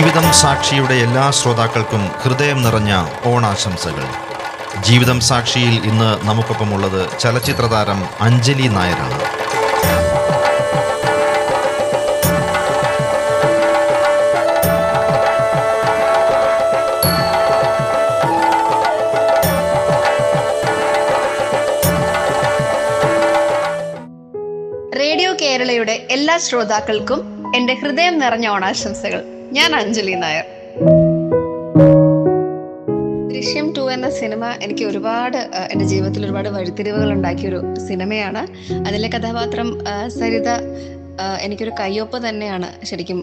ജീവിതം സാക്ഷിയുടെ എല്ലാ ശ്രോതാക്കൾക്കും ഹൃദയം നിറഞ്ഞ ഓണാശംസകൾ. ജീവിതം സാക്ഷിയിൽ ഇന്ന് നമുക്കൊപ്പമുള്ളത് ചലച്ചിത്ര താരം അഞ്ജലി നായരാണ്. റേഡിയോ കേരളയുടെ എല്ലാ ശ്രോതാക്കൾക്കും എന്റെ ഹൃദയം നിറഞ്ഞ ഓണാശംസകൾ. ഞാൻ അഞ്ജലി നായർ. ദൃശ്യം ടു എന്ന സിനിമ എനിക്ക് ഒരുപാട് എന്റെ ജീവിതത്തിൽ ഒരുപാട് വഴിത്തിരിവുകൾ ഉണ്ടാക്കിയ ഒരു സിനിമയാണ്. അതിലെ കഥാപാത്രം സരിത എനിക്കൊരു കയ്യൊപ്പ് തന്നെയാണ് ശരിക്കും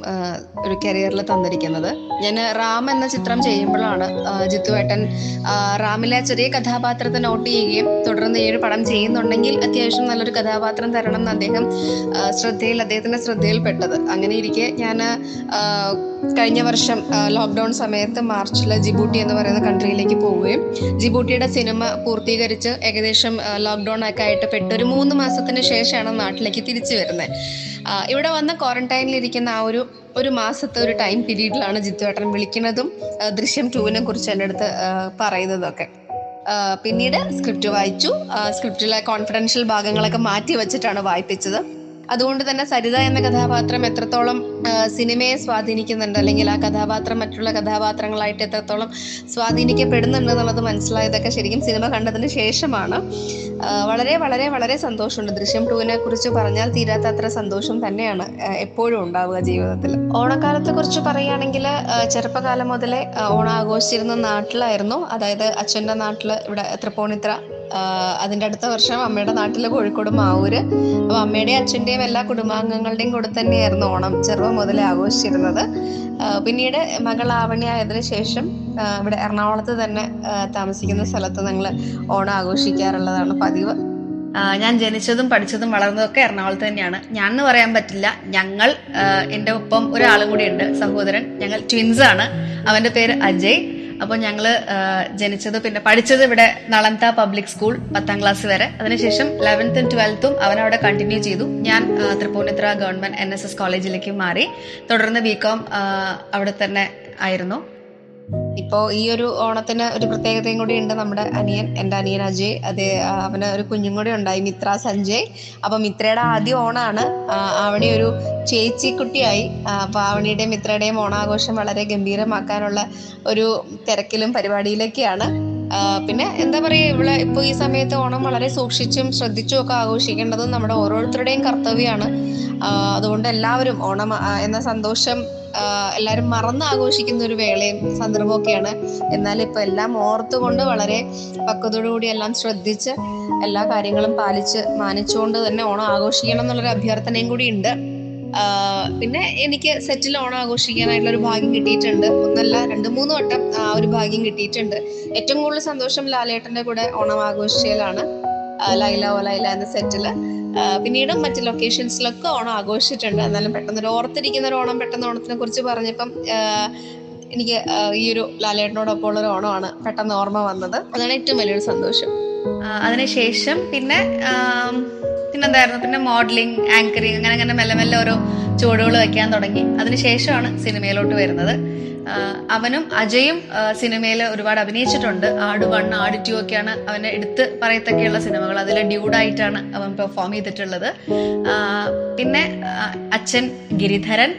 ഒരു കരിയറിൽ തന്നിരിക്കുന്നത്. ഞാൻ റാം എന്ന ചിത്രം ചെയ്യുമ്പോഴാണ് ജിത്തു ജിത്തുവേട്ടൻ റാമിലെ ചെറിയ കഥാപാത്രത്തെ നോട്ട് ചെയ്യുകയും തുടർന്ന് ഈ ഒരു പടം ചെയ്യുന്നുണ്ടെങ്കിൽ അത്യാവശ്യം നല്ലൊരു കഥാപാത്രം തരണം എന്ന് അദ്ദേഹം ശ്രദ്ധയിൽ അദ്ദേഹത്തിന്റെ ശ്രദ്ധയിൽപ്പെട്ടത്. അങ്ങനെ ഇരിക്കെ ഞാൻ കഴിഞ്ഞ വർഷം ലോക്ക്ഡൗൺ സമയത്ത് മാർച്ചിൽ ജിബൂട്ടി എന്ന് പറയുന്ന കൺട്രിയിലേക്ക് പോവുകയും ജിബൂട്ടിയുടെ സിനിമ പൂർത്തീകരിച്ച് ഏകദേശം ലോക്ക്ഡൗൺ ഒക്കെ ആയിട്ട് പെട്ട് ഒരു മൂന്ന് മാസത്തിന് ശേഷമാണ് നാട്ടിലേക്ക് തിരിച്ചു വരുന്നത്. ഇവിടെ വന്ന് ക്വാറന്റൈനിൽ ഇരിക്കുന്ന ആ ഒരു ഒരു മാസത്തെ ഒരു ടൈം പീരീഡിലാണ് ജിത്തുവേട്ടൻ വിളിക്കുന്നതും ദൃശ്യം ടൂവിനെ കുറിച്ച് എന്റെ അടുത്ത് പറയുന്നതൊക്കെ. പിന്നീട് സ്ക്രിപ്റ്റ് വായിച്ചു. സ്ക്രിപ്റ്റിലെ കോൺഫിഡൻഷ്യൽ ഭാഗങ്ങളൊക്കെ മാറ്റി വെച്ചിട്ടാണ് വായിപ്പിച്ചത്. അതുകൊണ്ട് തന്നെ സരിത എന്ന കഥാപാത്രം എത്രത്തോളം സിനിമയെ സ്വാധീനിക്കുന്നുണ്ട് അല്ലെങ്കിൽ ആ കഥാപാത്രം മറ്റുള്ള കഥാപാത്രങ്ങളായിട്ട് എത്രത്തോളം സ്വാധീനിക്കപ്പെടുന്നുണ്ട് എന്നുള്ളത് മനസ്സിലായതൊക്കെ ശരിക്കും സിനിമ കണ്ടതിന് ശേഷമാണ്. വളരെ വളരെ വളരെ സന്തോഷമുണ്ട്. ദൃശ്യം ടൂവിനെ കുറിച്ച് പറഞ്ഞാൽ തീരാത്തത്ര സന്തോഷം തന്നെയാണ് എപ്പോഴും ഉണ്ടാവുക ജീവിതത്തിൽ. ഓണക്കാലത്തെ കുറിച്ച് പറയുകയാണെങ്കിൽ ചെറുപ്പകാലം മുതലേ ഓണം ആഘോഷിച്ചിരുന്ന നാട്ടിലായിരുന്നു. അതായത് അച്ഛന്റെ നാട്ടിൽ ഇവിടെ തൃപ്പൂണിത്ര അതിന്റെ അടുത്ത വർഷം അമ്മയുടെ നാട്ടിൽ കോഴിക്കോട് മാവൂര് അപ്പോൾ അമ്മയുടെയും അച്ഛന്റെയും എല്ലാ കുടുംബാംഗങ്ങളുടെയും കൂടെ തന്നെയായിരുന്നു ഓണം ചെറുപ്പം മുതലേ ആഘോഷിച്ചിരുന്നത്. പിന്നീട് മകൾ ആവണിയായതിനു ശേഷം ആ, ഇവിടെ എറണാകുളത്ത് തന്നെ താമസിക്കുന്ന സ്ഥലത്ത് ഞങ്ങൾ ഓണം ആഘോഷിക്കാറുള്ളതാണ് പതിവ്. ഞാൻ ജനിച്ചതും പഠിച്ചതും വളർന്നതും ഒക്കെ എറണാകുളത്ത് തന്നെയാണ്. ഞാൻ എന്ന് പറയാൻ പറ്റില്ല. ഞങ്ങൾ എന്റെ ഒപ്പം ഒരാളും കൂടി ഉണ്ട് സഹോദരൻ. ഞങ്ങൾ ട്വിൻസ് ആണ്. അവന്റെ പേര് അജയ്. അപ്പോൾ ഞങ്ങൾ ജനിച്ചത് പിന്നെ പഠിച്ചത് ഇവിടെ നളന്ത പബ്ലിക് സ്കൂൾ പത്താം ക്ലാസ് വരെ. അതിനുശേഷം ലെവൻത്തും ട്വൽത്തും അവൻ അവിടെ കണ്ടിന്യൂ ചെയ്തു. ഞാൻ Tripunithura government N S S കോളേജിലേക്ക് മാറി. തുടർന്ന് ബി കോം അവിടെ തന്നെ ആയിരുന്നു. ഇപ്പോ ഈ ഒരു ഓണത്തിന് ഒരു പ്രത്യേകതയും കൂടി ഉണ്ട് നമ്മുടെ അനിയൻ എന്റെ അനിയൻ അജയ്. അത് അവന് ഒരു കുഞ്ഞും കൂടി ഉണ്ടായി മിത്ര സഞ്ജയ്. അപ്പൊ മിത്രയുടെ ആദ്യ ഓണാണ്. അവണി ഒരു ചേച്ചിക്കുട്ടിയായി. കുട്ടിയായി അപ്പൊ ആവണിയുടെയും മിത്രയുടെയും ഓണാഘോഷം വളരെ ഗംഭീരമാക്കാനുള്ള ഒരു തിരക്കിലും പരിപാടിയിലൊക്കെയാണ്. പിന്നെ എന്താ പറയുക ഇവിടെ ഇപ്പോൾ ഈ സമയത്ത് ഓണം വളരെ സൂക്ഷിച്ചും ശ്രദ്ധിച്ചും ഒക്കെ ആഘോഷിക്കേണ്ടതും നമ്മുടെ ഓരോരുത്തരുടെയും കർത്തവ്യമാണ് അതുകൊണ്ട് എല്ലാവരും ഓണം എന്ന സന്തോഷം എല്ലാവരും മറന്ന് ആഘോഷിക്കുന്ന ഒരു വേളയും സന്ദർഭമൊക്കെയാണ്. എന്നാൽ ഇപ്പൊ എല്ലാം ഓർത്തുകൊണ്ട് വളരെ പക്വതയോടുകൂടി എല്ലാം ശ്രദ്ധിച്ച് എല്ലാ കാര്യങ്ങളും പാലിച്ച് മാനിച്ചുകൊണ്ട് തന്നെ ഓണം ആഘോഷിക്കണം എന്നുള്ളൊരു അഭ്യർത്ഥനയും കൂടി ഉണ്ട്. പിന്നെ എനിക്ക് സെറ്റിൽ ഓണം ആഘോഷിക്കാനായിട്ടുള്ള ഒരു ഭാഗ്യം കിട്ടിയിട്ടുണ്ട്. ഒന്നല്ല രണ്ട് മൂന്ന് വട്ടം ആ ഒരു ഭാഗ്യം കിട്ടിയിട്ടുണ്ട്. ഏറ്റവും കൂടുതൽ സന്തോഷം ലാലേട്ടന്റെ കൂടെ ഓണം ആഘോഷിച്ചതിലാണ്. ലൈല ഓ ലൈല എന്ന സെറ്റിൽ. പിന്നീട് മറ്റ് ലൊക്കേഷൻസിലൊക്കെ ഓണം ആഘോഷിച്ചിട്ടുണ്ട്. എന്നാലും പെട്ടെന്ന് ഒരു ഓർത്തിരിക്കുന്ന ഒരു ഓണം പെട്ടെന്ന് ഓണത്തിനെ കുറിച്ച് പറഞ്ഞപ്പം എനിക്ക് ഈ ഒരു ലാലേട്ടനോടൊപ്പം ഉള്ള ഒരു ഓണമാണ് പെട്ടെന്ന് ഓർമ്മ വന്നത്. അതാണ് ഏറ്റവും വലിയൊരു സന്തോഷം. അതിനുശേഷം പിന്നെ പിന്നെന്തായിരുന്നു? പിന്നെ മോഡലിംഗ് ആങ്കറിങ് അങ്ങനെ അങ്ങനെ മെല്ലെ മെല്ലെ ഓരോ ചുവടുകൾ വെക്കാൻ തുടങ്ങി. അതിനുശേഷമാണ് സിനിമയിലോട്ട് വരുന്നത്. അവനും അജയും സിനിമയിൽ ഒരുപാട് അഭിനയിച്ചിട്ടുണ്ട്. ആട് വൺ ആട് ടു ഒക്കെയാണ് അവനെ എടുത്ത് പറയത്തക്കെയുള്ള സിനിമകൾ. അതിൽ ഡ്യൂഡായിട്ടാണ് അവൻ പെർഫോം ചെയ്തിട്ടുള്ളത്. പിന്നെ അച്ഛൻ ഗിരിധരൻ.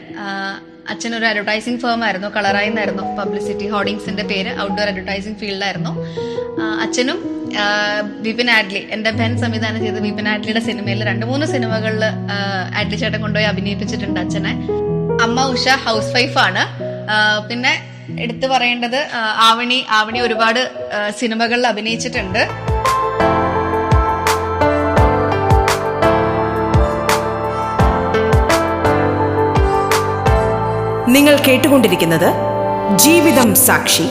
അച്ഛൻ ഒരു അഡ്വർടൈസിംഗ് ഫേം ആയിരുന്നു കളറായി എന്നായിരുന്നു പബ്ലിസിറ്റി ഹോർഡിങ്സിന്റെ പേര് ഔട്ട്ഡോർ അഡ്വർടൈസിംഗ് ഫീൽഡായിരുന്നു അച്ഛനും വിപിൻ ആഡ്ലി എന്റെ ബെൻ സംവിധാനം ചെയ്ത വിപിൻ ആഡ്ലിയുടെ സിനിമയിൽ രണ്ട് മൂന്ന് സിനിമകളിൽ ആഡ്ലി ചേട്ടൻ കൊണ്ടുപോയി അഭിനയിപ്പിച്ചിട്ടുണ്ട് അച്ഛനെ. അമ്മ ഉഷ ഹൗസ് വൈഫാണ്. പിന്നെ എടുത്തു പറയേണ്ടത് ആവണി ആവണി ഒരുപാട് സിനിമകളിൽ അഭിനയിച്ചിട്ടുണ്ട്. നിങ്ങൾ കേട്ടുകൊണ്ടിരിക്കുന്നത് ജീവിതം സാക്ഷി.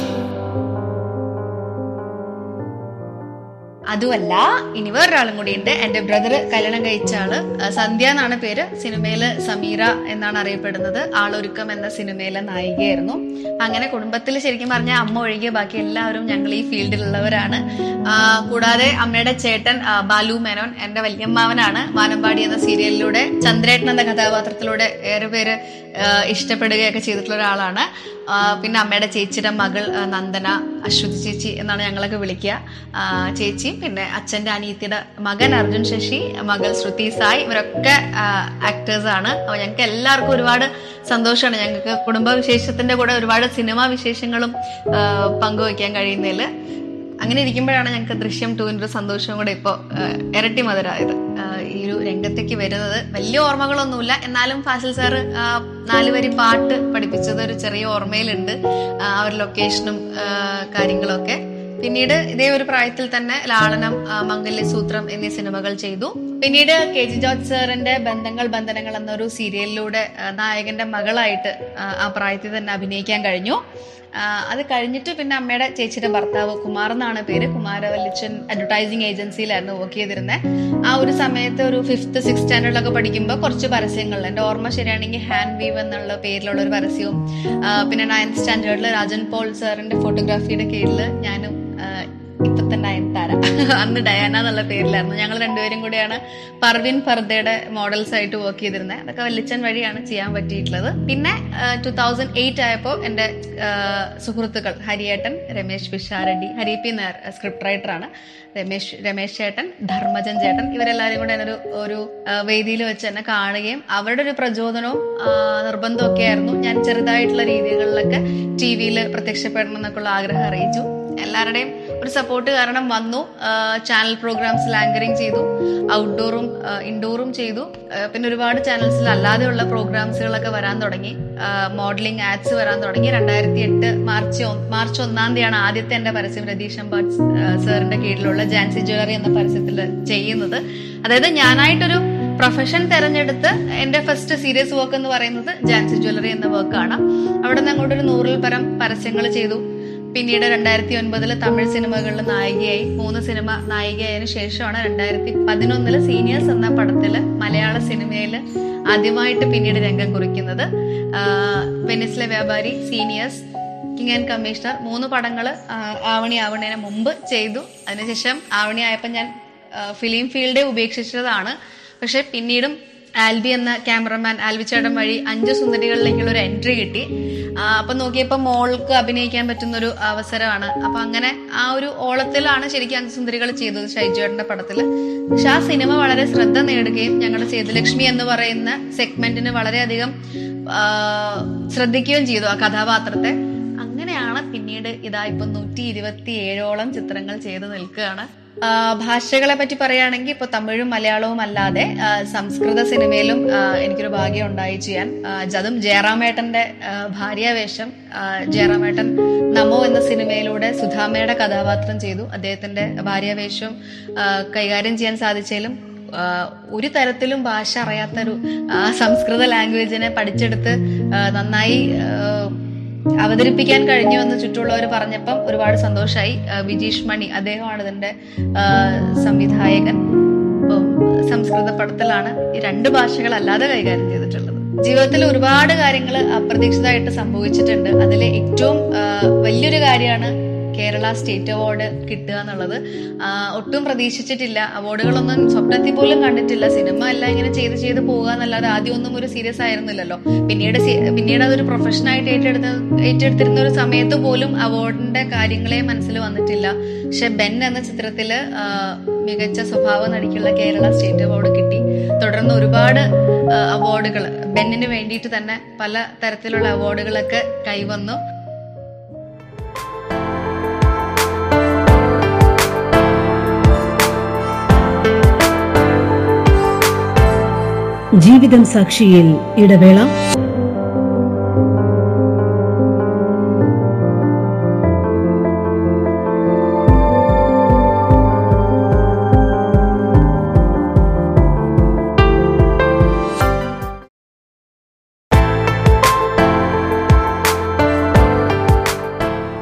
അതുമല്ല ഇനി വേറൊരാളും കൂടി ഉണ്ട് എന്റെ ബ്രദർ കല്യാണം കഴിച്ച ആൾ ആ, സന്ധ്യ എന്നാണ് പേര്. സിനിമയിൽ സമീറ എന്നാണ് അറിയപ്പെടുന്നത്. ആളൊരുക്കം എന്ന സിനിമയിലെ നായികയായിരുന്നു. അങ്ങനെ കുടുംബത്തിൽ ശരിക്കും പറഞ്ഞാൽ അമ്മ ഒഴികെ ബാക്കി എല്ലാവരും ഞങ്ങൾ ഈ ഫീൽഡിലുള്ളവരാണ്. കൂടാതെ അമ്മയുടെ ചേട്ടൻ ബാലു മേനോൻ എന്റെ വല്യമ്മാവനാണ്. വാനമ്പാടി എന്ന സീരിയലിലൂടെ ചന്ദ്രേട്ടൻ എന്ന കഥാപാത്രത്തിലൂടെ ഏറെ പേര് ഇഷ്ടപ്പെടുകയൊക്കെ ചെയ്തിട്ടുള്ള ഒരാളാണ്. പിന്നെ അമ്മയുടെ ചേച്ചിയുടെ മകൾ നന്ദന അശ്വതി ചേച്ചി എന്നാണ് ഞങ്ങളൊക്കെ വിളിക്കുക. ചേച്ചി പിന്നെ അച്ഛന്റെ അനിയത്തിയുടെ മകൻ അർജുൻ ശശി മകൾ ശ്രുതി സായ് ഇവരൊക്കെ ആക്ടേഴ്സാണ് അപ്പോൾ ഞങ്ങൾക്ക് എല്ലാവർക്കും ഒരുപാട് സന്തോഷമാണ്. ഞങ്ങൾക്ക് കുടുംബ വിശേഷത്തിന്റെ കൂടെ ഒരുപാട് സിനിമാ വിശേഷങ്ങളും പങ്കുവയ്ക്കാൻ കഴിയുന്നതിൽ അങ്ങനെ ഇരിക്കുമ്പോഴാണ് ഞങ്ങൾക്ക് ദൃശ്യം ടൂവിന്റെ ഒരു സന്തോഷവും കൂടെ ഇപ്പോൾ ഇരട്ടി മധുരമായത്. ഈ ഒരു രംഗത്തേക്ക് വരുന്നത് വലിയ ഓർമ്മകളൊന്നുമില്ല. എന്നാലും ഫാസിൽ സാർ നാലുവരി വരി പാട്ട് പഠിപ്പിച്ചത് ഒരു ചെറിയ ഓർമ്മയിലുണ്ട്. ആ ഒരു ലൊക്കേഷനും കാര്യങ്ങളൊക്കെ. പിന്നീട് ഇതേ ഒരു പ്രായത്തിൽ തന്നെ ലാളനം മംഗല്യ സൂത്രം എന്നീ സിനിമകൾ ചെയ്തു. പിന്നീട് കെ ജി ജോർജ് സാറിന്റെ ബന്ധങ്ങൾ ബന്ധനങ്ങൾ എന്നൊരു സീരിയലിലൂടെ നായകന്റെ മകളായിട്ട് ആ, പ്രായത്തിൽ തന്നെ അഭിനയിക്കാൻ കഴിഞ്ഞു. അത് കഴിഞ്ഞിട്ട് പിന്നെ അമ്മയുടെ ചേച്ചിയുടെ ഭർത്താവ് കുമാർ എന്നാണ് പേര്. കുമാരവല്ലിച്ചൻ അഡ്വർടൈസിങ് ഏജൻസിയിലായിരുന്നു വർക്ക് ചെയ്തിരുന്നത് ആ ഒരു സമയത്ത് ഒരു ഫിഫ്ത്ത് സിക്സ് സ്റ്റാൻഡേർഡിലൊക്കെ പഠിക്കുമ്പോൾ കുറച്ച് പരസ്യങ്ങൾ എന്റെ ഓർമ്മ ശരിയാണെങ്കിൽ ഹാൻഡ് വീവ് എന്നുള്ള പേരിലുള്ള ഒരു പരസ്യവും പിന്നെ നയൻത് സ്റ്റാൻഡേർഡിൽ രാജൻ പോൾ സാറിന്റെ ഫോട്ടോഗ്രാഫിയുടെ കീഴിൽ ഞാനും ആ, ഇപ്പത്തെ നയൻതാര അന്ന് ഡയാന എന്നുള്ള പേരിലായിരുന്നു. ഞങ്ങൾ രണ്ടുപേരും കൂടിയാണ് പർവിൻ പർദയുടെ മോഡൽസ് ആയിട്ട് വർക്ക് ചെയ്തിരുന്നത്. അതൊക്കെ വല്ലിച്ചൻ വഴിയാണ് ചെയ്യാൻ പറ്റിയിട്ടുള്ളത്. പിന്നെ ടൂ തൗസൻഡ് എയ്റ്റ് ആയപ്പോൾ എന്റെ സുഹൃത്തുക്കൾ ഹരിയേട്ടൻ രമേശ് പിഷാരടി ഹരി പി നായർ സ്ക്രിപ്റ്റ് റൈറ്ററാണ് രമേശ് രമേശ് ചേട്ടൻ ധർമ്മജൻ ചേട്ടൻ ഇവരെല്ലാവരും കൂടെ എന്നൊരു ഒരു വേദിയിൽ വെച്ച് എന്നെ കാണുകയും അവരുടെ ഒരു പ്രചോദനവും നിർബന്ധമൊക്കെ ആയിരുന്നു. ഞാൻ ചെറുതായിട്ടുള്ള രീതികളിലൊക്കെ ടി വിയിൽ പ്രത്യക്ഷപ്പെടണം എന്നൊക്കെയുള്ള ആഗ്രഹം അറിയിച്ചു. എല്ലാവരുടെയും ഒരു സപ്പോർട്ട് കാരണം വന്നു. ചാനൽ പ്രോഗ്രാംസിൽ ആങ്കറിങ് ചെയ്തു. ഔട്ട്ഡോറും ഇൻഡോറും ചെയ്തു. പിന്നെ ഒരുപാട് ചാനൽസിൽ അല്ലാതെയുള്ള പ്രോഗ്രാംസുകളൊക്കെ വരാൻ തുടങ്ങി. മോഡലിംഗ് ആഡ്സ് വരാൻ തുടങ്ങി. രണ്ടായിരത്തി എട്ട് മാർച്ച് മാർച്ച് ഒന്നാം തീയതിയാണ് ആദ്യത്തെ എന്റെ പരസ്യം രതീഷ് അമ്പാട് സാറിന്റെ കീഴിലുള്ള ജാൻസി ജ്വല്ലറി എന്ന പരസ്യത്തിൽ ചെയ്യുന്നത്. അതായത് ഞാനായിട്ടൊരു പ്രൊഫഷൻ തെരഞ്ഞെടുത്ത് എന്റെ ഫസ്റ്റ് സീരിയസ് വർക്ക് എന്ന് പറയുന്നത് ജാൻസി ജ്വല്ലറി എന്ന വർക്കാണ് അവിടെ നിന്ന് അങ്ങോട്ടൊരു നൂറിൽ പരം പരസ്യങ്ങൾ ചെയ്തു. പിന്നീട് രണ്ടായിരത്തി ഒൻപതിൽ തമിഴ് സിനിമകളിൽ നായികയായി. മൂന്ന് സിനിമ നായികയായതിനു ശേഷമാണ് രണ്ടായിരത്തി പതിനൊന്നിൽ സീനിയേഴ്സ് എന്ന പടത്തിൽ മലയാള സിനിമയിൽ ആദ്യമായിട്ട് പിന്നീട് രംഗം കുറിക്കുന്നത് വെനിസിലെ വ്യാപാരി സീനിയേഴ്സ് കിങ് ആൻഡ് കമ്മീഷണർ. മൂന്ന് പടങ്ങൾ ആവണി ആവണേന് മുമ്പ് ചെയ്തു. അതിനുശേഷം ആവണി ആയപ്പോൾ ഞാൻ ഫിലിം ഫീൽഡെ ഉപേക്ഷിച്ചതാണ്. പക്ഷെ പിന്നീടും ആൽബി എന്ന ക്യാമറമാൻ ആൽബി ചേട്ടൻ വഴി അഞ്ച് സുന്ദരികളിലേക്കുള്ള ഒരു എൻട്രി കിട്ടി. അപ്പൊ നോക്കിയപ്പോ മോൾക്ക് അഭിനയിക്കാൻ പറ്റുന്ന ഒരു അവസരമാണ്. അപ്പൊ അങ്ങനെ ആ ഒരു ഓളത്തിലാണ് ശരിക്കും അംഗസുന്ദരികൾ സുന്ദരികൾ ചെയ്തത് ഷൈജുവേട്ടന്റെ പടത്തിൽ പക്ഷെ ആ സിനിമ വളരെ ശ്രദ്ധ നേടുകയും ഞങ്ങളുടെ സേതുലക്ഷ്മി എന്ന് പറയുന്ന സെഗ്മെന്റിന് വളരെയധികം ശ്രദ്ധിക്കുകയും ചെയ്തു ആ കഥാപാത്രത്തെ. അങ്ങനെയാണ് പിന്നീട് ഇതാ ഇപ്പൊ നൂറ്റി ഇരുപത്തി ഏഴോളം ചിത്രങ്ങൾ ചെയ്തു നിൽക്കുകയാണ്. ഭാഷകളെ പറ്റി പറയുകയാണെങ്കിൽ ഇപ്പൊ തമിഴും മലയാളവും അല്ലാതെ സംസ്കൃത സിനിമയിലും എനിക്കൊരു ഭാഗ്യം ഉണ്ടായി ചെയ്യാൻ. അതും ജയറാമേട്ടന്റെ ഭാര്യാവേഷം ജയറാമേട്ടൻ നമോ എന്ന സിനിമയിലൂടെ സുധാമയുടെ കഥാപാത്രം ചെയ്തു. അദ്ദേഹത്തിന്റെ ഭാര്യാവേഷം കൈകാര്യം ചെയ്യാൻ സാധിച്ചാലും ഒരു തരത്തിലും ഭാഷ അറിയാത്തൊരു സംസ്കൃത ലാംഗ്വേജിനെ പഠിച്ചെടുത്ത് നന്നായി അവതരിപ്പിക്കാൻ കഴിഞ്ഞു എന്ന് ചുറ്റുമുള്ളവർ പറഞ്ഞപ്പം ഒരുപാട് സന്തോഷമായി വിജീഷ് മണി അദ്ദേഹമാണ് ഇതിന്റെ സംവിധായകൻ. സംസ്കൃത പടത്തിലാണ് ഈ രണ്ട് ഭാഷകളല്ലാതെ കൈകാര്യം ചെയ്തിട്ടുള്ളത്. ജീവിതത്തിൽ ഒരുപാട് കാര്യങ്ങൾ അപ്രതീക്ഷിതമായിട്ട് സംഭവിച്ചിട്ടുണ്ട്. അതിലെ ഏറ്റവും വലിയൊരു കാര്യമാണ് കേരള സ്റ്റേറ്റ് അവാർഡ് കിട്ടുക എന്നുള്ളത് ഒട്ടും പ്രതീക്ഷിച്ചിട്ടില്ല. അവാർഡുകളൊന്നും സ്വപ്നത്തിൽ പോലും കണ്ടിട്ടില്ല. സിനിമ അല്ല ഇങ്ങനെ ചെയ്ത് ചെയ്ത് പോകുക എന്നല്ലാതെ ആദ്യം ഒന്നും ഒരു സീരിയസ് ആയിരുന്നില്ലല്ലോ. പിന്നീട് പിന്നീട് അതൊരു പ്രൊഫഷനായിട്ട് ഏറ്റെടുത്ത ഏറ്റെടുത്തിരുന്ന ഒരു സമയത്ത് പോലും അവാർഡിന്റെ കാര്യങ്ങളെ മനസ്സിൽ വന്നിട്ടില്ല. പക്ഷെ ബെൻ എന്ന ചിത്രത്തിൽ മികച്ച സ്വഭാവ നടിക്കുള്ള കേരള സ്റ്റേറ്റ് അവാർഡ് കിട്ടി. തുടർന്ന് ഒരുപാട് അവാർഡുകൾ ബെന്നിന് വേണ്ടിയിട്ട് തന്നെ പല തരത്തിലുള്ള അവാർഡുകളൊക്കെ കൈവന്നു. ജീവിതം സാക്ഷിയിൽ ഇടവേള.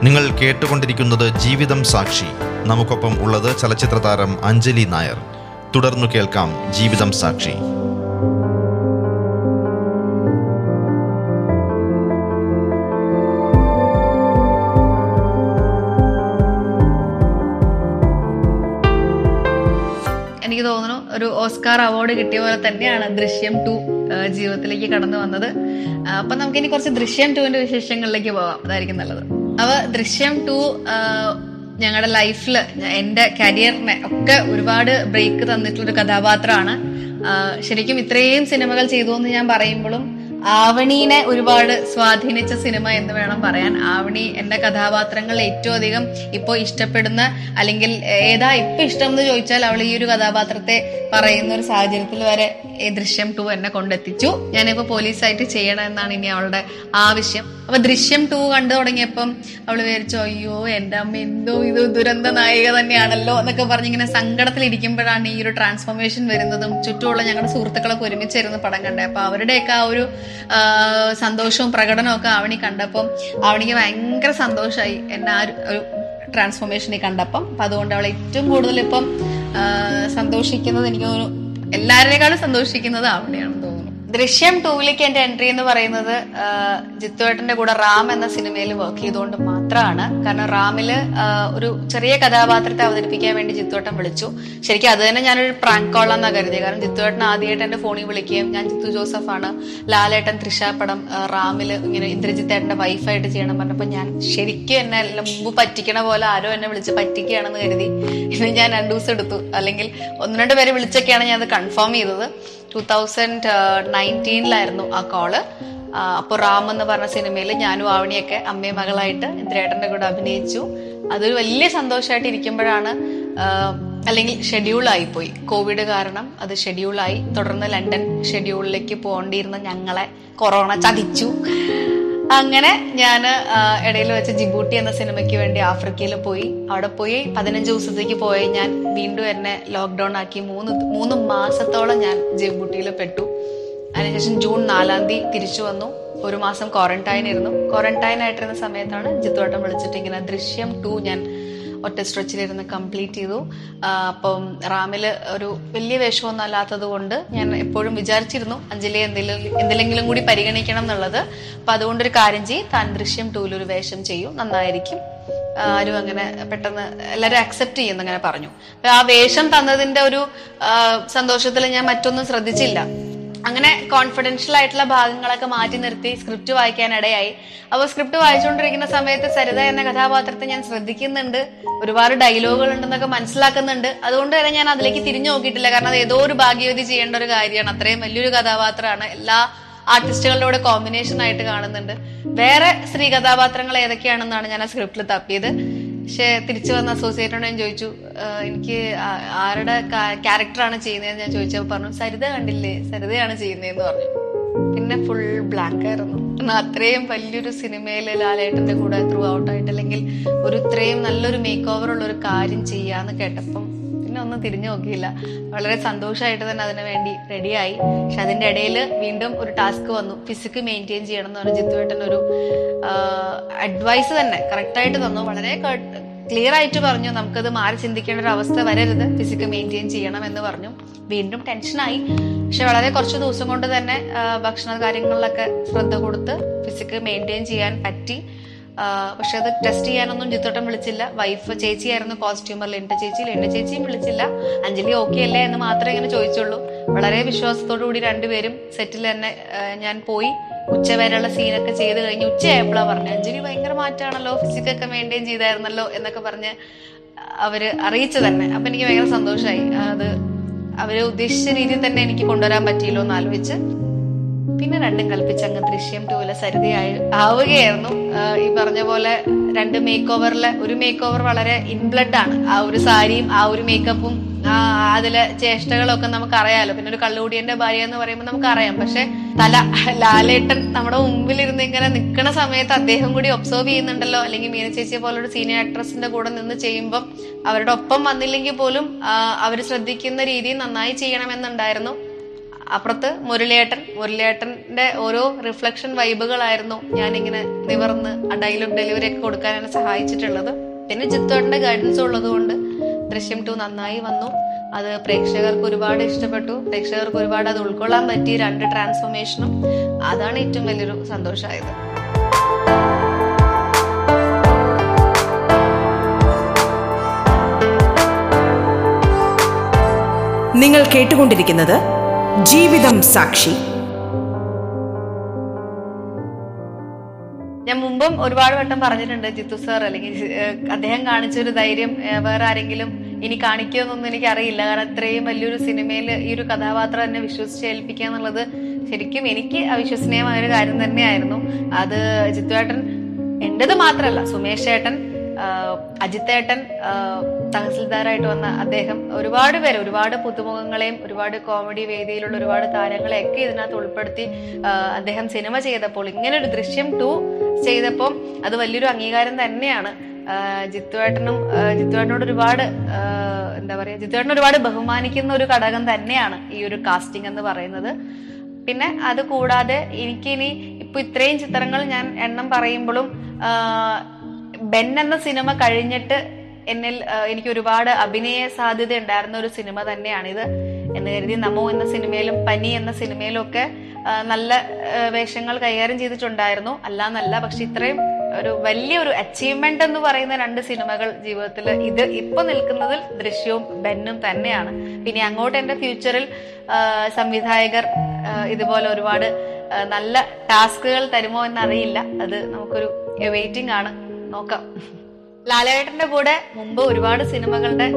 നിങ്ങൾ കേട്ടുകൊണ്ടിരിക്കുന്നത് ജീവിതം സാക്ഷി. നമുക്കൊപ്പം ഉള്ളത് ചലച്ചിത്ര താരം അഞ്ജലി നായർ. തുടർന്നു കേൾക്കാം ജീവിതം സാക്ഷി. ഒരു ഓസ്കാർ അവാർഡ് കിട്ടിയ പോലെ തന്നെയാണ് ദൃശ്യം ടു ജീവിതത്തിലേക്ക് കടന്നു വന്നത്. അപ്പൊ നമുക്ക് ഇനി കുറച്ച് ദൃശ്യം ടുവിന്റെ വിശേഷങ്ങളിലേക്ക് പോവാം. അതായിരിക്കും നല്ലത്. അവ ദൃശ്യം ടു ഞങ്ങളുടെ ലൈഫിൽ എന്റെ കരിയറിനെ ഒക്കെ ഒരുപാട് ബ്രേക്ക് തന്നിട്ടുള്ള ഒരു കഥാപാത്രമാണ് ശരിക്കും ഇത്രയും സിനിമകൾ ചെയ്തു എന്ന് ഞാൻ പറയുമ്പോഴും ആവണീനെ ഒരുപാട് സ്വാധീനിച്ച സിനിമ എന്ന് വേണം പറയാൻ. ആവണി എന്റെ കഥാപാത്രങ്ങൾ ഏറ്റവും അധികം ഇപ്പോൾ ഇഷ്ടപ്പെടുന്ന അല്ലെങ്കിൽ ഏതാ ഇപ്പൊ ഇഷ്ടം എന്ന് ചോദിച്ചാൽ അവൾ ഈ ഒരു കഥാപാത്രത്തെ പറയുന്ന ഒരു സാഹചര്യത്തിൽ വരെ ദൃശ്യം ടു എന്നെ കൊണ്ടെത്തിച്ചു. ഞാനിപ്പോ പോലീസായിട്ട് ചെയ്യണം എന്നാണ് ഇനി അവളുടെ ആവശ്യം. അപ്പൊ ദൃശ്യം ടു കണ്ടു തുടങ്ങിയപ്പം അവൾ വിചാരിച്ചു അയ്യോ എന്റെ അമ്മ എന്തോ ഇത് ദുരന്ത നായിക തന്നെയാണല്ലോ എന്നൊക്കെ പറഞ്ഞ് ഇങ്ങനെ സങ്കടത്തിൽ സങ്കടത്തിലിരിക്കുമ്പോഴാണ് ഈ ഒരു ട്രാൻസ്ഫോർമേഷൻ വരുന്നതും ചുറ്റുമുള്ള ഞങ്ങളുടെ സുഹൃത്തുക്കളൊക്കെ ഒരുമിച്ചിരുന്ന് പടം കണ്ടത്. അപ്പൊ അവരുടെയൊക്കെ ആ ഒരു സന്തോഷവും പ്രകടനവും ഒക്കെ ആവണി കണ്ടപ്പം ആവണിക്ക് ഭയങ്കര സന്തോഷമായി എന്നെ ആ ഒരു- ട്രാൻസ്ഫോർമേഷനെ കണ്ടപ്പം. അപ്പൊ അതുകൊണ്ട് അവൾ ഏറ്റവും കൂടുതൽ ഇപ്പം സന്തോഷിക്കുന്നത് എനിക്ക് തോന്നുന്നു എല്ലാവരെക്കാളും സന്തോഷിക്കുന്നത് ആവണിയാണെന്ന് തോന്നുന്നു. ദൃശ്യം ടൂവിലേക്ക് എന്റെ എൻട്രി എന്ന് പറയുന്നത് ജിത്തുവേട്ടന്റെ കൂടെ റാം എന്ന സിനിമയിൽ വർക്ക് ചെയ്തുകൊണ്ട് മാത്രമാണ്. കാരണം റാമിൽ ഒരു ചെറിയ കഥാപാത്രത്തെ അവതരിപ്പിക്കാൻ വേണ്ടി ജിത്തുവേട്ടൻ വിളിച്ചു. ശരിക്കും അത് തന്നെ ഞാനൊരു പ്രാങ്ക് കോളാന്നാ കരുതിയത് കാരണം ജിത്തുവേട്ടൻ ആദ്യമായിട്ട് എന്റെ ഫോണിൽ വിളിക്കുകയും ഞാൻ ജിത്തു ജോസഫ് ആണ് ലാലേട്ടൻ തൃശാപ്പടം റാമിൽ ഇങ്ങനെ ഇന്ദ്രജിത്തേട്ടന്റെ വൈഫായിട്ട് ചെയ്യണം പറഞ്ഞപ്പോ ഞാൻ ശരിക്കും എന്നെ മുമ്പ് പറ്റിക്കണ പോലെ ആരോ എന്നെ വിളിച്ച് പറ്റിക്കുകയാണെന്ന് കരുതി. ഇന്ന് ഞാൻ രണ്ടു ദിവസം എടുത്തു. അല്ലെങ്കിൽ ഒന്ന് രണ്ട് പേര് വിളിച്ചൊക്കെയാണ് ഞാൻ അത് കൺഫേം ചെയ്തത് ടൂ തൗസൻഡ് നയന്റീനിലായിരുന്നു ആ കോൾ അപ്പോൾ റാം എന്ന് പറഞ്ഞ സിനിമയിൽ ഞാനും ആവണിയൊക്കെ അമ്മയും മകളായിട്ട് ഇന്ദ്രേട്ടന്റെ കൂടെ അഭിനയിച്ചു. അതൊരു വലിയ സന്തോഷമായിട്ട് ഇരിക്കുമ്പോഴാണ് അല്ലെങ്കിൽ ഷെഡ്യൂൾ ആയി പോയി. കോവിഡ് കാരണം അത് ഷെഡ്യൂൾ ആയി. തുടർന്ന് ലണ്ടൻ ഷെഡ്യൂളിലേക്ക് പോകേണ്ടിയിരുന്ന ഞങ്ങളെ കൊറോണ ചതിച്ചു. അങ്ങനെ ഞാൻ ഇടയിൽ വെച്ച് ജിബൂട്ടി എന്ന സിനിമയ്ക്ക് വേണ്ടി ആഫ്രിക്കയിൽ പോയി. അവിടെ പോയി പതിനഞ്ച് ദിവസത്തേക്ക് പോയി. ഞാൻ വീണ്ടും എന്നെ ലോക്ക്ഡൌൺ ആക്കി മൂന്ന് മൂന്ന് മാസത്തോളം ഞാൻ ജിബൂട്ടിയിൽ പെട്ടു. അതിനുശേഷം ജൂൺ നാലാം തീയതി തിരിച്ചു വന്നു. ഒരു മാസം ക്വാറന്റൈൻ ഇരുന്നു. ക്വാറന്റൈൻ ആയിട്ടിരുന്ന സമയത്താണ് ജിത്തുവട്ടം വിളിച്ചിട്ട് ഇങ്ങനെ ദൃശ്യം ടു ഞാൻ ഒറ്റ സ്ട്രെച്ചിലിരുന്ന് കംപ്ലീറ്റ് ചെയ്തു. അപ്പം റാമിൽ ഒരു വലിയ വേഷമൊന്നും അല്ലാത്തത് കൊണ്ട് ഞാൻ എപ്പോഴും വിചാരിച്ചിരുന്നു അഞ്ജലി എന്തെങ്കിലും എന്തിലെങ്കിലും കൂടി പരിഗണിക്കണം എന്നുള്ളത്. അപ്പൊ അതുകൊണ്ടൊരു കാര്യം ചെയ്യും. താൻ ദൃശ്യം ടൂവിൽ ഒരു വേഷം ചെയ്യും. നന്നായിരിക്കും. ആരും അങ്ങനെ പെട്ടെന്ന് എല്ലാവരും അക്സെപ്റ്റ് ചെയ്യുന്നു അങ്ങനെ പറഞ്ഞു. ആ വേഷം തന്നതിന്റെ ഒരു സന്തോഷത്തിൽ ഞാൻ മറ്റൊന്നും ശ്രദ്ധിച്ചില്ല. അങ്ങനെ കോൺഫിഡൻഷ്യൽ ആയിട്ടുള്ള ഭാഗങ്ങളൊക്കെ മാറ്റി നിർത്തി സ്ക്രിപ്റ്റ് വായിക്കാൻ ഇടയായി അപ്പോൾ സ്ക്രിപ്റ്റ് വായിച്ചുകൊണ്ടിരിക്കുന്ന സമയത്ത് സരിത എന്ന കഥാപാത്രത്തെ ഞാൻ ശ്രദ്ധിക്കുന്നുണ്ട്. ഒരുപാട് ഡയലോഗുകൾ ഉണ്ടെന്നൊക്കെ മനസ്സിലാക്കുന്നുണ്ട്. അതുകൊണ്ട് തന്നെ ഞാൻ അതിലേക്ക് തിരിഞ്ഞു നോക്കിയിട്ടില്ല. കാരണം അത് ഏതോ ഒരു ഭാഗ്യവതി ചെയ്യേണ്ട ഒരു കാര്യമാണ്. അത്രയും വലിയൊരു കഥാപാത്രമാണ്. എല്ലാ ആർട്ടിസ്റ്റുകളുടെ കോമ്പിനേഷൻ ആയിട്ട് കാണുന്നുണ്ട്. വേറെ സ്ത്രീ കഥാപാത്രങ്ങൾ ഏതൊക്കെയാണെന്നാണ് ഞാൻ ആ സ്ക്രിപ്റ്റിൽ തപ്പിയത്. പക്ഷെ തിരിച്ചു വന്ന അസോസിയേറ്റോട് ഞാൻ ചോദിച്ചു. എനിക്ക് ആരുടെ ക്യാരക്ടറാണ് ചെയ്യുന്നതെന്ന് ഞാൻ ചോദിച്ചപ്പോൾ പറഞ്ഞു സരിത കണ്ടില്ലേ സരിതയാണ് ചെയ്യുന്നതെന്ന് പറഞ്ഞു. പിന്നെ ഫുൾ ബ്ലാങ്ക് ആയിരുന്നു. എന്നാൽ അത്രയും വലിയൊരു സിനിമയിൽ ലാലേട്ടന്റെ കൂടെ ത്രൂ ഔട്ട് ആയിട്ട് അല്ലെങ്കിൽ ഒരു ഇത്രയും നല്ലൊരു മേക്ക് ഓവർ ഉള്ള ഒരു കാര്യം ചെയ്യാന്ന് കേട്ടപ്പം ഒന്നും തിരിഞ്ഞു നോക്കിയില്ല. വളരെ സന്തോഷമായിട്ട് തന്നെ അതിനു വേണ്ടി റെഡിയായി പക്ഷെ അതിന്റെ ഇടയിൽ വീണ്ടും ഒരു ടാസ്ക് വന്നു. ഫിസിക്ക് മെയിന്റെയിൻ ചെയ്യണം എന്ന് പറഞ്ഞ ജിത്തുവേട്ടൻ ഒരു അഡ്വൈസ് തന്നെ കറക്റ്റായിട്ട് തന്നു. വളരെ ക്ലിയർ ആയിട്ട് പറഞ്ഞു. നമുക്കത് മാറി ചിന്തിക്കേണ്ട ഒരു അവസ്ഥ വരരുത്. ഫിസിക്ക് മെയിന്റെയിൻ ചെയ്യണം എന്ന് പറഞ്ഞു. വീണ്ടും ടെൻഷനായി പക്ഷെ വളരെ കുറച്ച് ദിവസം കൊണ്ട് തന്നെ ഭക്ഷണ കാര്യങ്ങളിലൊക്കെ ശ്രദ്ധ കൊടുത്ത് ഫിസിക്ക് മെയിന്റെയിൻ ചെയ്യാൻ പറ്റി. പക്ഷെ അത് ടെസ്റ്റ് ചെയ്യാനൊന്നും ജിത്തോട്ടം വിളിച്ചില്ല. വൈഫ് ചേച്ചിയായിരുന്നു കോസ്റ്റ്യൂമർ എന്റെ ചേച്ചി എന്റെ ചേച്ചിയും വിളിച്ചില്ല. അഞ്ജലി ഓക്കെ അല്ലേ എന്ന് മാത്രമേ ഇങ്ങനെ ചോദിച്ചുള്ളൂ. വളരെ വിശ്വാസത്തോടു കൂടി രണ്ടുപേരും സെറ്റിൽ തന്നെ ഞാൻ പോയി ഉച്ച വരെയുള്ള സീനൊക്കെ ചെയ്ത് കഴിഞ്ഞ് ഉച്ചയായപ്പോഴാണ് പറഞ്ഞു അഞ്ജലി ഭയങ്കര മാറ്റാണല്ലോ ഫിസിക്കൊക്കെ മെയിന്റെയിൻ ചെയ്തായിരുന്നല്ലോ എന്നൊക്കെ പറഞ്ഞ് അവർ അറിയിച്ചു തന്നെ. അപ്പൊ എനിക്ക് ഭയങ്കര സന്തോഷമായി അത് അവർ ഉദ്ദേശിച്ച രീതിയിൽ തന്നെ എനിക്ക് കൊണ്ടുവരാൻ പറ്റിയല്ലോ എന്ന് ആലോചിച്ച് പിന്നെ രണ്ടും കൽപ്പിച്ച് അങ്ങ് ദൃശ്യം ടൂവിലെ സരിതയായി ആവുകയായിരുന്നു. ഈ പറഞ്ഞ പോലെ രണ്ട് മേക്ക് ഓവറിലെ ഒരു മേക്ക് ഓവർ വളരെ ഇൻബ്ലഡ് ആണ്. ആ ഒരു സാരിയും ആ ഒരു മേക്കപ്പും അതിലെ ചേഷ്ടകളൊക്കെ നമുക്ക് അറിയാലോ പിന്നെ ഒരു കള്ളുകൂടിയന്റെ ഭാര്യ എന്ന് പറയുമ്പോൾ നമുക്ക് അറിയാം പക്ഷെ തല ലാലേട്ടൻ നമ്മുടെ മുമ്പിൽ ഇരുന്ന് ഇങ്ങനെ നിൽക്കുന്ന സമയത്ത് അദ്ദേഹം കൂടി ഒബ്സർവ് ചെയ്യുന്നുണ്ടല്ലോ. അല്ലെങ്കിൽ മീന ചേച്ചിയെ പോലൊരു സീനിയർ ആക്ട്രസിന്റെ കൂടെ നിന്ന് ചെയ്യുമ്പോൾ അവരുടെ ഒപ്പം വന്നില്ലെങ്കിൽ പോലും അവർ ശ്രദ്ധിക്കുന്ന രീതി നന്നായി ചെയ്യണമെന്നുണ്ടായിരുന്നു. അപ്പുറത്ത് മുരളിയേട്ടൻ. മുരളിയേട്ടന്റെ ഓരോ റിഫ്ലക്ഷൻ വൈബുകളായിരുന്നു ഞാനിങ്ങനെ നിവർന്ന് ആ ഡയലോഗ് ഡെലിവറി ഒക്കെ കൊടുക്കാൻ എന്നെ സഹായിച്ചിട്ടുള്ളത്. പിന്നെ ജിത്തോട്ടന്റെ ഗൈഡൻസ് ഉള്ളത് കൊണ്ട് ദൃശ്യം ടു നന്നായി വന്നു. അത് പ്രേക്ഷകർക്ക് ഒരുപാട് ഇഷ്ടപ്പെട്ടു. പ്രേക്ഷകർക്ക് ഒരുപാട് അത് ഉൾക്കൊള്ളാൻ പറ്റിയ രണ്ട് ട്രാൻസ്ഫോർമേഷനും അതാണ് ഏറ്റവും വലിയൊരു സന്തോഷമായത്. നിങ്ങൾ കേട്ടുകൊണ്ടിരിക്കുന്നത് ജീവിതം സാക്ഷി. ഞാൻ മുമ്പും ഒരുപാട് വട്ടം പറഞ്ഞിട്ടുണ്ട് ജിത്തു സാർ അല്ലെങ്കിൽ അദ്ദേഹം കാണിച്ചൊരു ധൈര്യം വേറെ ആരെങ്കിലും ഇനി കാണിക്കുമെന്നൊന്നും എനിക്ക് അറിയില്ല കാരണം അത്രയും വലിയൊരു സിനിമയിൽ ഈ ഒരു കഥാപാത്രം എന്നെ വിശ്വസിച്ച് ഏൽപ്പിക്കുക എന്നുള്ളത് ശരിക്കും എനിക്ക് അവിശ്വസനീയമായ ഒരു കാര്യം തന്നെയായിരുന്നു. അത് ജിത്തു ഏട്ടൻ എന്റേത് മാത്രമല്ല സുമേഷ് ഏട്ടൻ അജിത്തേട്ടൻ തഹസിൽദാറായിട്ട് വന്ന അദ്ദേഹം ഒരുപാട് പേര് ഒരുപാട് പുതുമുഖങ്ങളെയും ഒരുപാട് കോമഡി വേദിയിലുള്ള ഒരുപാട് താരങ്ങളെയൊക്കെ ഇതിനകത്ത് ഉൾപ്പെടുത്തി അദ്ദേഹം സിനിമ ചെയ്തപ്പോൾ ഇങ്ങനെ ഒരു ദൃശ്യം ടു ചെയ്തപ്പോൾ അത് വലിയൊരു അംഗീകാരം തന്നെയാണ്. ജിത്തുവേട്ടനും ജിത്തുവേട്ടനോട് ഒരുപാട് എന്താ പറയാ ജിത്തുവേട്ടൻ ഒരുപാട് ബഹുമാനിക്കുന്ന ഒരു ഘടകം തന്നെയാണ് ഈ ഒരു കാസ്റ്റിംഗ് എന്ന് പറയുന്നത്. പിന്നെ അത് കൂടാതെ എനിക്കിനി ഇപ്പൊ ഇത്രയും ചിത്രങ്ങൾ ഞാൻ എണ്ണം പറയുമ്പോഴും ബെൻ എന്ന സിനിമ കഴിഞ്ഞിട്ട് എന്നിൽ എനിക്ക് ഒരുപാട് അഭിനയ സാധ്യത ഉണ്ടായിരുന്ന ഒരു സിനിമ തന്നെയാണ് ഇത് എന്ന് കരുതി നമോ എന്ന സിനിമയിലും പനി എന്ന സിനിമയിലും ഒക്കെ നല്ല വേഷങ്ങൾ കൈകാര്യം ചെയ്തിട്ടുണ്ടായിരുന്നു. അല്ലാന്നല്ല പക്ഷെ ഇത്രയും ഒരു വലിയൊരു അച്ചീവ്മെന്റ് എന്ന് പറയുന്ന രണ്ട് സിനിമകൾ ജീവിതത്തിൽ ഇത് ഇപ്പൊ നിൽക്കുന്നതിൽ ദൃശ്യവും ബെന്നും തന്നെയാണ്. പിന്നെ അങ്ങോട്ട് എന്റെ ഫ്യൂച്ചറിൽ സംവിധായകർ ഇതുപോലെ ഒരുപാട് നല്ല ടാസ്കുകൾ തരുമോ എന്നറിയില്ല. അത് നമുക്കൊരു വെയിറ്റിംഗ് ആണ്. നോക്കാം. ലാലേട്ടന്റെ കൂടെ മുമ്പ് ഒരുപാട് സിനിമകളുടെ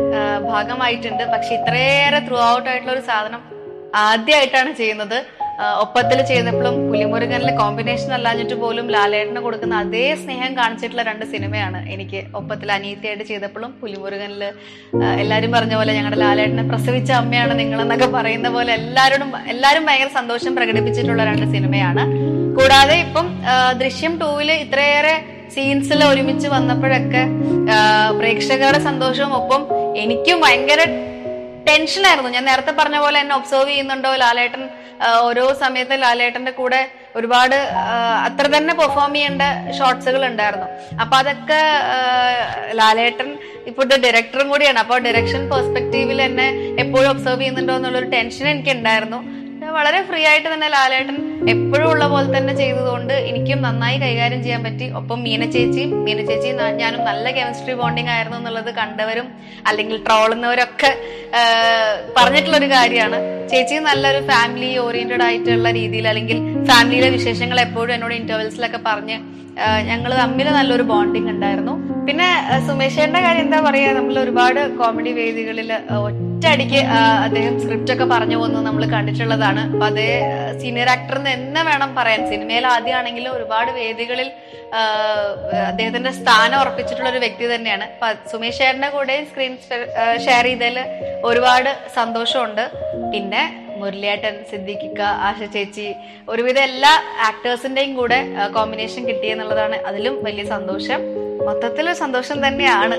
ഭാഗമായിട്ടുണ്ട്. പക്ഷെ ഇത്രയേറെ ത്രൂ ഔട്ട് ആയിട്ടുള്ള ഒരു സാധനം ആദ്യമായിട്ടാണ് ചെയ്യുന്നത്. ഒപ്പത്തിൽ ചെയ്യുന്നപ്പോഴും പുലിമുരുകനിലെ കോമ്പിനേഷൻ അല്ലാഞ്ഞിട്ട് പോലും ലാലേട്ടന് കൊടുക്കുന്ന അതേ സ്നേഹം കാണിച്ചിട്ടുള്ള രണ്ട് സിനിമയാണ് എനിക്ക് ഒപ്പത്തിൽ അനീത്തിയായിട്ട് ചെയ്തപ്പോഴും പുലിമുരുകനിൽ എല്ലാവരും പറഞ്ഞ പോലെ ഞങ്ങളുടെ ലാലേട്ടനെ പ്രസവിച്ച അമ്മയാണ് നിങ്ങളെന്നൊക്കെ പറയുന്ന പോലെ എല്ലാവരോടും എല്ലാവരും ഭയങ്കര സന്തോഷം പ്രകടിപ്പിച്ചിട്ടുള്ള രണ്ട് സിനിമയാണ്. കൂടാതെ ഇപ്പം ദൃശ്യം ടൂവിൽ ഇത്രയേറെ സീൻസിൽ ഒരുമിച്ച് വന്നപ്പോഴൊക്കെ പ്രേക്ഷകരുടെ സന്തോഷവും ഒപ്പം എനിക്കും ഭയങ്കര ടെൻഷനായിരുന്നു ഞാൻ നേരത്തെ പറഞ്ഞ പോലെ എന്നെ ഒബ്സർവ് ചെയ്യുന്നുണ്ടോ ലാലേട്ടൻ ഓരോ സമയത്ത് ലാലേട്ടന്റെ കൂടെ ഒരുപാട് അത്ര തന്നെ പെർഫോം ചെയ്യേണ്ട ഷോർട്സുകൾ ഉണ്ടായിരുന്നു. അപ്പൊ അതൊക്കെ ലാലേട്ടൻ ഇപ്പോഴത്തെ ഡയറക്ടറും കൂടിയാണ്. അപ്പോൾ ഡയറക്ഷൻ പെർസ്പെക്റ്റീവിൽ എന്നെ എപ്പോഴും ഒബ്സർവ് ചെയ്യുന്നുണ്ടോ എന്നുള്ളൊരു ടെൻഷൻ എനിക്ക് ഉണ്ടായിരുന്നു. വളരെ ഫ്രീ ആയിട്ട് തന്നെ ലാലേട്ടൻ എപ്പോഴും ഉള്ള പോലെ തന്നെ ചെയ്തതുകൊണ്ട് എനിക്കും നന്നായി കൈകാര്യം ചെയ്യാൻ പറ്റി. ഒപ്പം മീന ചേച്ചിയും മീന ചേച്ചിയും ഞാനും നല്ല കെമിസ്ട്രി ബോണ്ടിങ് ആയിരുന്നു എന്നുള്ളത് കണ്ടവരും അല്ലെങ്കിൽ ട്രോളുന്നവരൊക്കെ പറഞ്ഞിട്ടുള്ള ഒരു കാര്യമാണ്. ചേച്ചി നല്ലൊരു ഫാമിലി ഓറിയന്റഡ് ആയിട്ടുള്ള രീതിയിൽ അല്ലെങ്കിൽ ഫാമിലിയിലെ വിശേഷങ്ങൾ എപ്പോഴും എന്നോട് ഇന്റർവെൽസിലൊക്കെ പറഞ്ഞ് ഞങ്ങൾ തമ്മിൽ നല്ലൊരു ബോണ്ടിങ് ഉണ്ടായിരുന്നു. പിന്നെ സുമേഷേന്റെ കാര്യം എന്താ പറയാ നമ്മൾ ഒരുപാട് കോമഡി വേദികളിൽ ഒറ്റയടിക്ക് അദ്ദേഹം സ്ക്രിപ്റ്റ് ഒക്കെ പറഞ്ഞു പോകുന്നത് നമ്മൾ കണ്ടിട്ടുള്ളതാണ്. അപ്പൊ അതേ സീനിയർ ആക്ടർ എന്ന് തന്നെ വേണം പറയാൻ. സിനിമയിൽ ആദ്യമാണെങ്കിലും ഒരുപാട് വേദികളിൽ അദ്ദേഹത്തിന്റെ സ്ഥാനം ഉറപ്പിച്ചിട്ടുള്ള ഒരു വ്യക്തി തന്നെയാണ്. അപ്പൊ സുമേഷ് കൂടെ സ്ക്രീൻ ഷെയർ ചെയ്തതിൽ ഒരുപാട് സന്തോഷമുണ്ട്. പിന്നെ മുരളിയേട്ടൻ സിദ്ദിഖിക്ക ആശ ചേച്ചി ഒരുവിധം എല്ലാ ആക്ടേഴ്സിന്റെയും കൂടെ കോമ്പിനേഷൻ കിട്ടിയെന്നുള്ളതാണ് അതിലും വലിയ സന്തോഷം. മൊത്തത്തിൽ സന്തോഷം തന്നെയാണ്.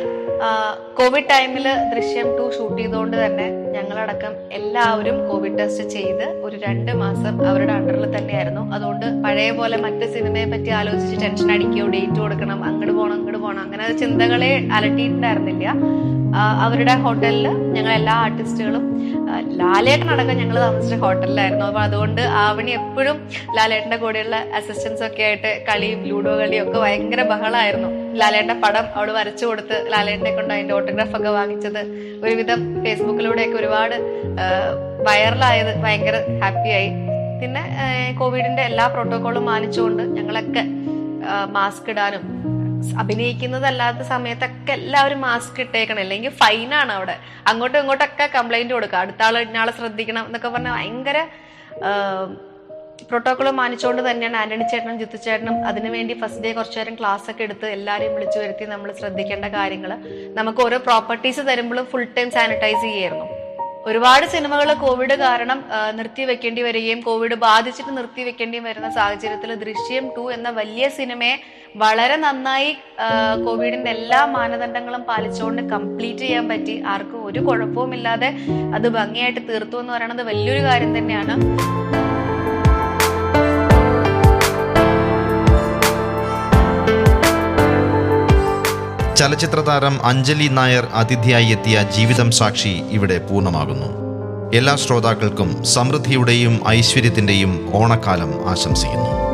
കോവിഡ് ടൈമിൽ ദൃശ്യം ടു ഷൂട്ട് ചെയ്തുകൊണ്ട് തന്നെ ഞങ്ങളടക്കം എല്ലാവരും കോവിഡ് ടെസ്റ്റ് ചെയ്ത് ഒരു രണ്ട് മാസം അവരുടെ അണ്ടറിൽ തന്നെയായിരുന്നു. അതുകൊണ്ട് പഴയ പോലെ മറ്റ് സിനിമയെ പറ്റി ആലോചിച്ച് ടെൻഷൻ അടിക്കുകയോ ഡേറ്റ് കൊടുക്കണം അങ്ങോട്ട് പോകണം അങ്ങോട്ട് പോകണം അങ്ങനെ ചിന്തകളെ അലട്ടിയിട്ടുണ്ടായിരുന്നില്ല. അവരുടെ ഹോട്ടലിൽ ഞങ്ങൾ എല്ലാ ആർട്ടിസ്റ്റുകളും ലാലേട്ടനടക്കം ഞങ്ങൾ താമസിച്ച ഹോട്ടലിലായിരുന്നു അപ്പൊ അതുകൊണ്ട് ആവണി എപ്പോഴും ലാലേട്ടന്റെ കൂടെയുള്ള അസിസ്റ്റൻസ് ഒക്കെ ആയിട്ട് കളിയും ലൂഡോ കളിയും ഒക്കെ ഭയങ്കര ബഹളമായിരുന്നു ലാലേട്ടന്റെ പടം അവൾ വരച്ചു കൊടുത്ത് ലാലേട്ടനെ കൊണ്ട് അതിന്റെ ഓട്ടോഗ്രാഫ് ഒക്കെ വാങ്ങിച്ചത്. ഒരുവിധം ഫേസ്ബുക്കിലൂടെയൊക്കെ ഒരുപാട് വൈറലായത് ഭയങ്കര ഹാപ്പിയായി പിന്നെ കോവിഡിന്റെ എല്ലാ പ്രോട്ടോകോളും മാനിച്ചുകൊണ്ട് ഞങ്ങളൊക്കെ മാസ്ക് ഇടാനും അഭിനയിക്കുന്നതല്ലാത്ത സമയത്തൊക്കെ എല്ലാവരും മാസ്ക് ഇട്ടേക്കണം. അല്ലെങ്കിൽ ഫൈനാണ് അവിടെ. അങ്ങോട്ടും ഇങ്ങോട്ടൊക്കെ കംപ്ലൈന്റ് കൊടുക്കുക. അടുത്ത ആൾ ഇന്നാളെ ശ്രദ്ധിക്കണം എന്നൊക്കെ പറഞ്ഞാൽ ഭയങ്കര പ്രോട്ടോകോൾ മാനിച്ചുകൊണ്ട് തന്നെയാണ് ആന്റണി ചേട്ടനും ജിത്തു ചേട്ടനും അതിനുവേണ്ടി ഫസ്റ്റ് ഡേ കുറച്ചു നേരം ക്ലാസ് ഒക്കെ എടുത്ത് എല്ലാവരെയും വിളിച്ചു വരുത്തി നമ്മൾ ശ്രദ്ധിക്കേണ്ട കാര്യങ്ങൾ നമുക്ക് ഓരോ പ്രോപ്പർട്ടീസ് തരുമ്പോഴും ഫുൾ ടൈം സാനിറ്റൈസ് ചെയ്യായിരുന്നു. ഒരുപാട് സിനിമകൾ കോവിഡ് കാരണം നിർത്തി വെക്കേണ്ടി വരികയും കോവിഡ് ബാധിച്ചിട്ട് നിർത്തി വെക്കേണ്ടി വരുന്ന സാഹചര്യത്തിൽ ദൃശ്യം ടു എന്ന വലിയ സിനിമയെ വളരെ നന്നായി കോവിഡിന്റെ എല്ലാ മാനദണ്ഡങ്ങളും പാലിച്ചുകൊണ്ട് കംപ്ലീറ്റ് ചെയ്യാൻ പറ്റി. ആർക്കും ഒരു കുഴപ്പവുമില്ലാതെ അത് ഭംഗിയായിട്ട് തീർത്തു എന്ന് പറയുന്നത് വലിയൊരു കാര്യം തന്നെയാണ്. ചലച്ചിത്ര താരം അഞ്ജലി നായർ അതിഥിയായി എത്തിയ ജീവിതം സാക്ഷി ഇവിടെ പൂർണമാകുന്നു. എല്ലാ ശ്രോതാക്കൾക്കും സമൃദ്ധിയുടെയും ഐശ്വര്യത്തിന്റെയും ഓണക്കാലം ആശംസിക്കുന്നു.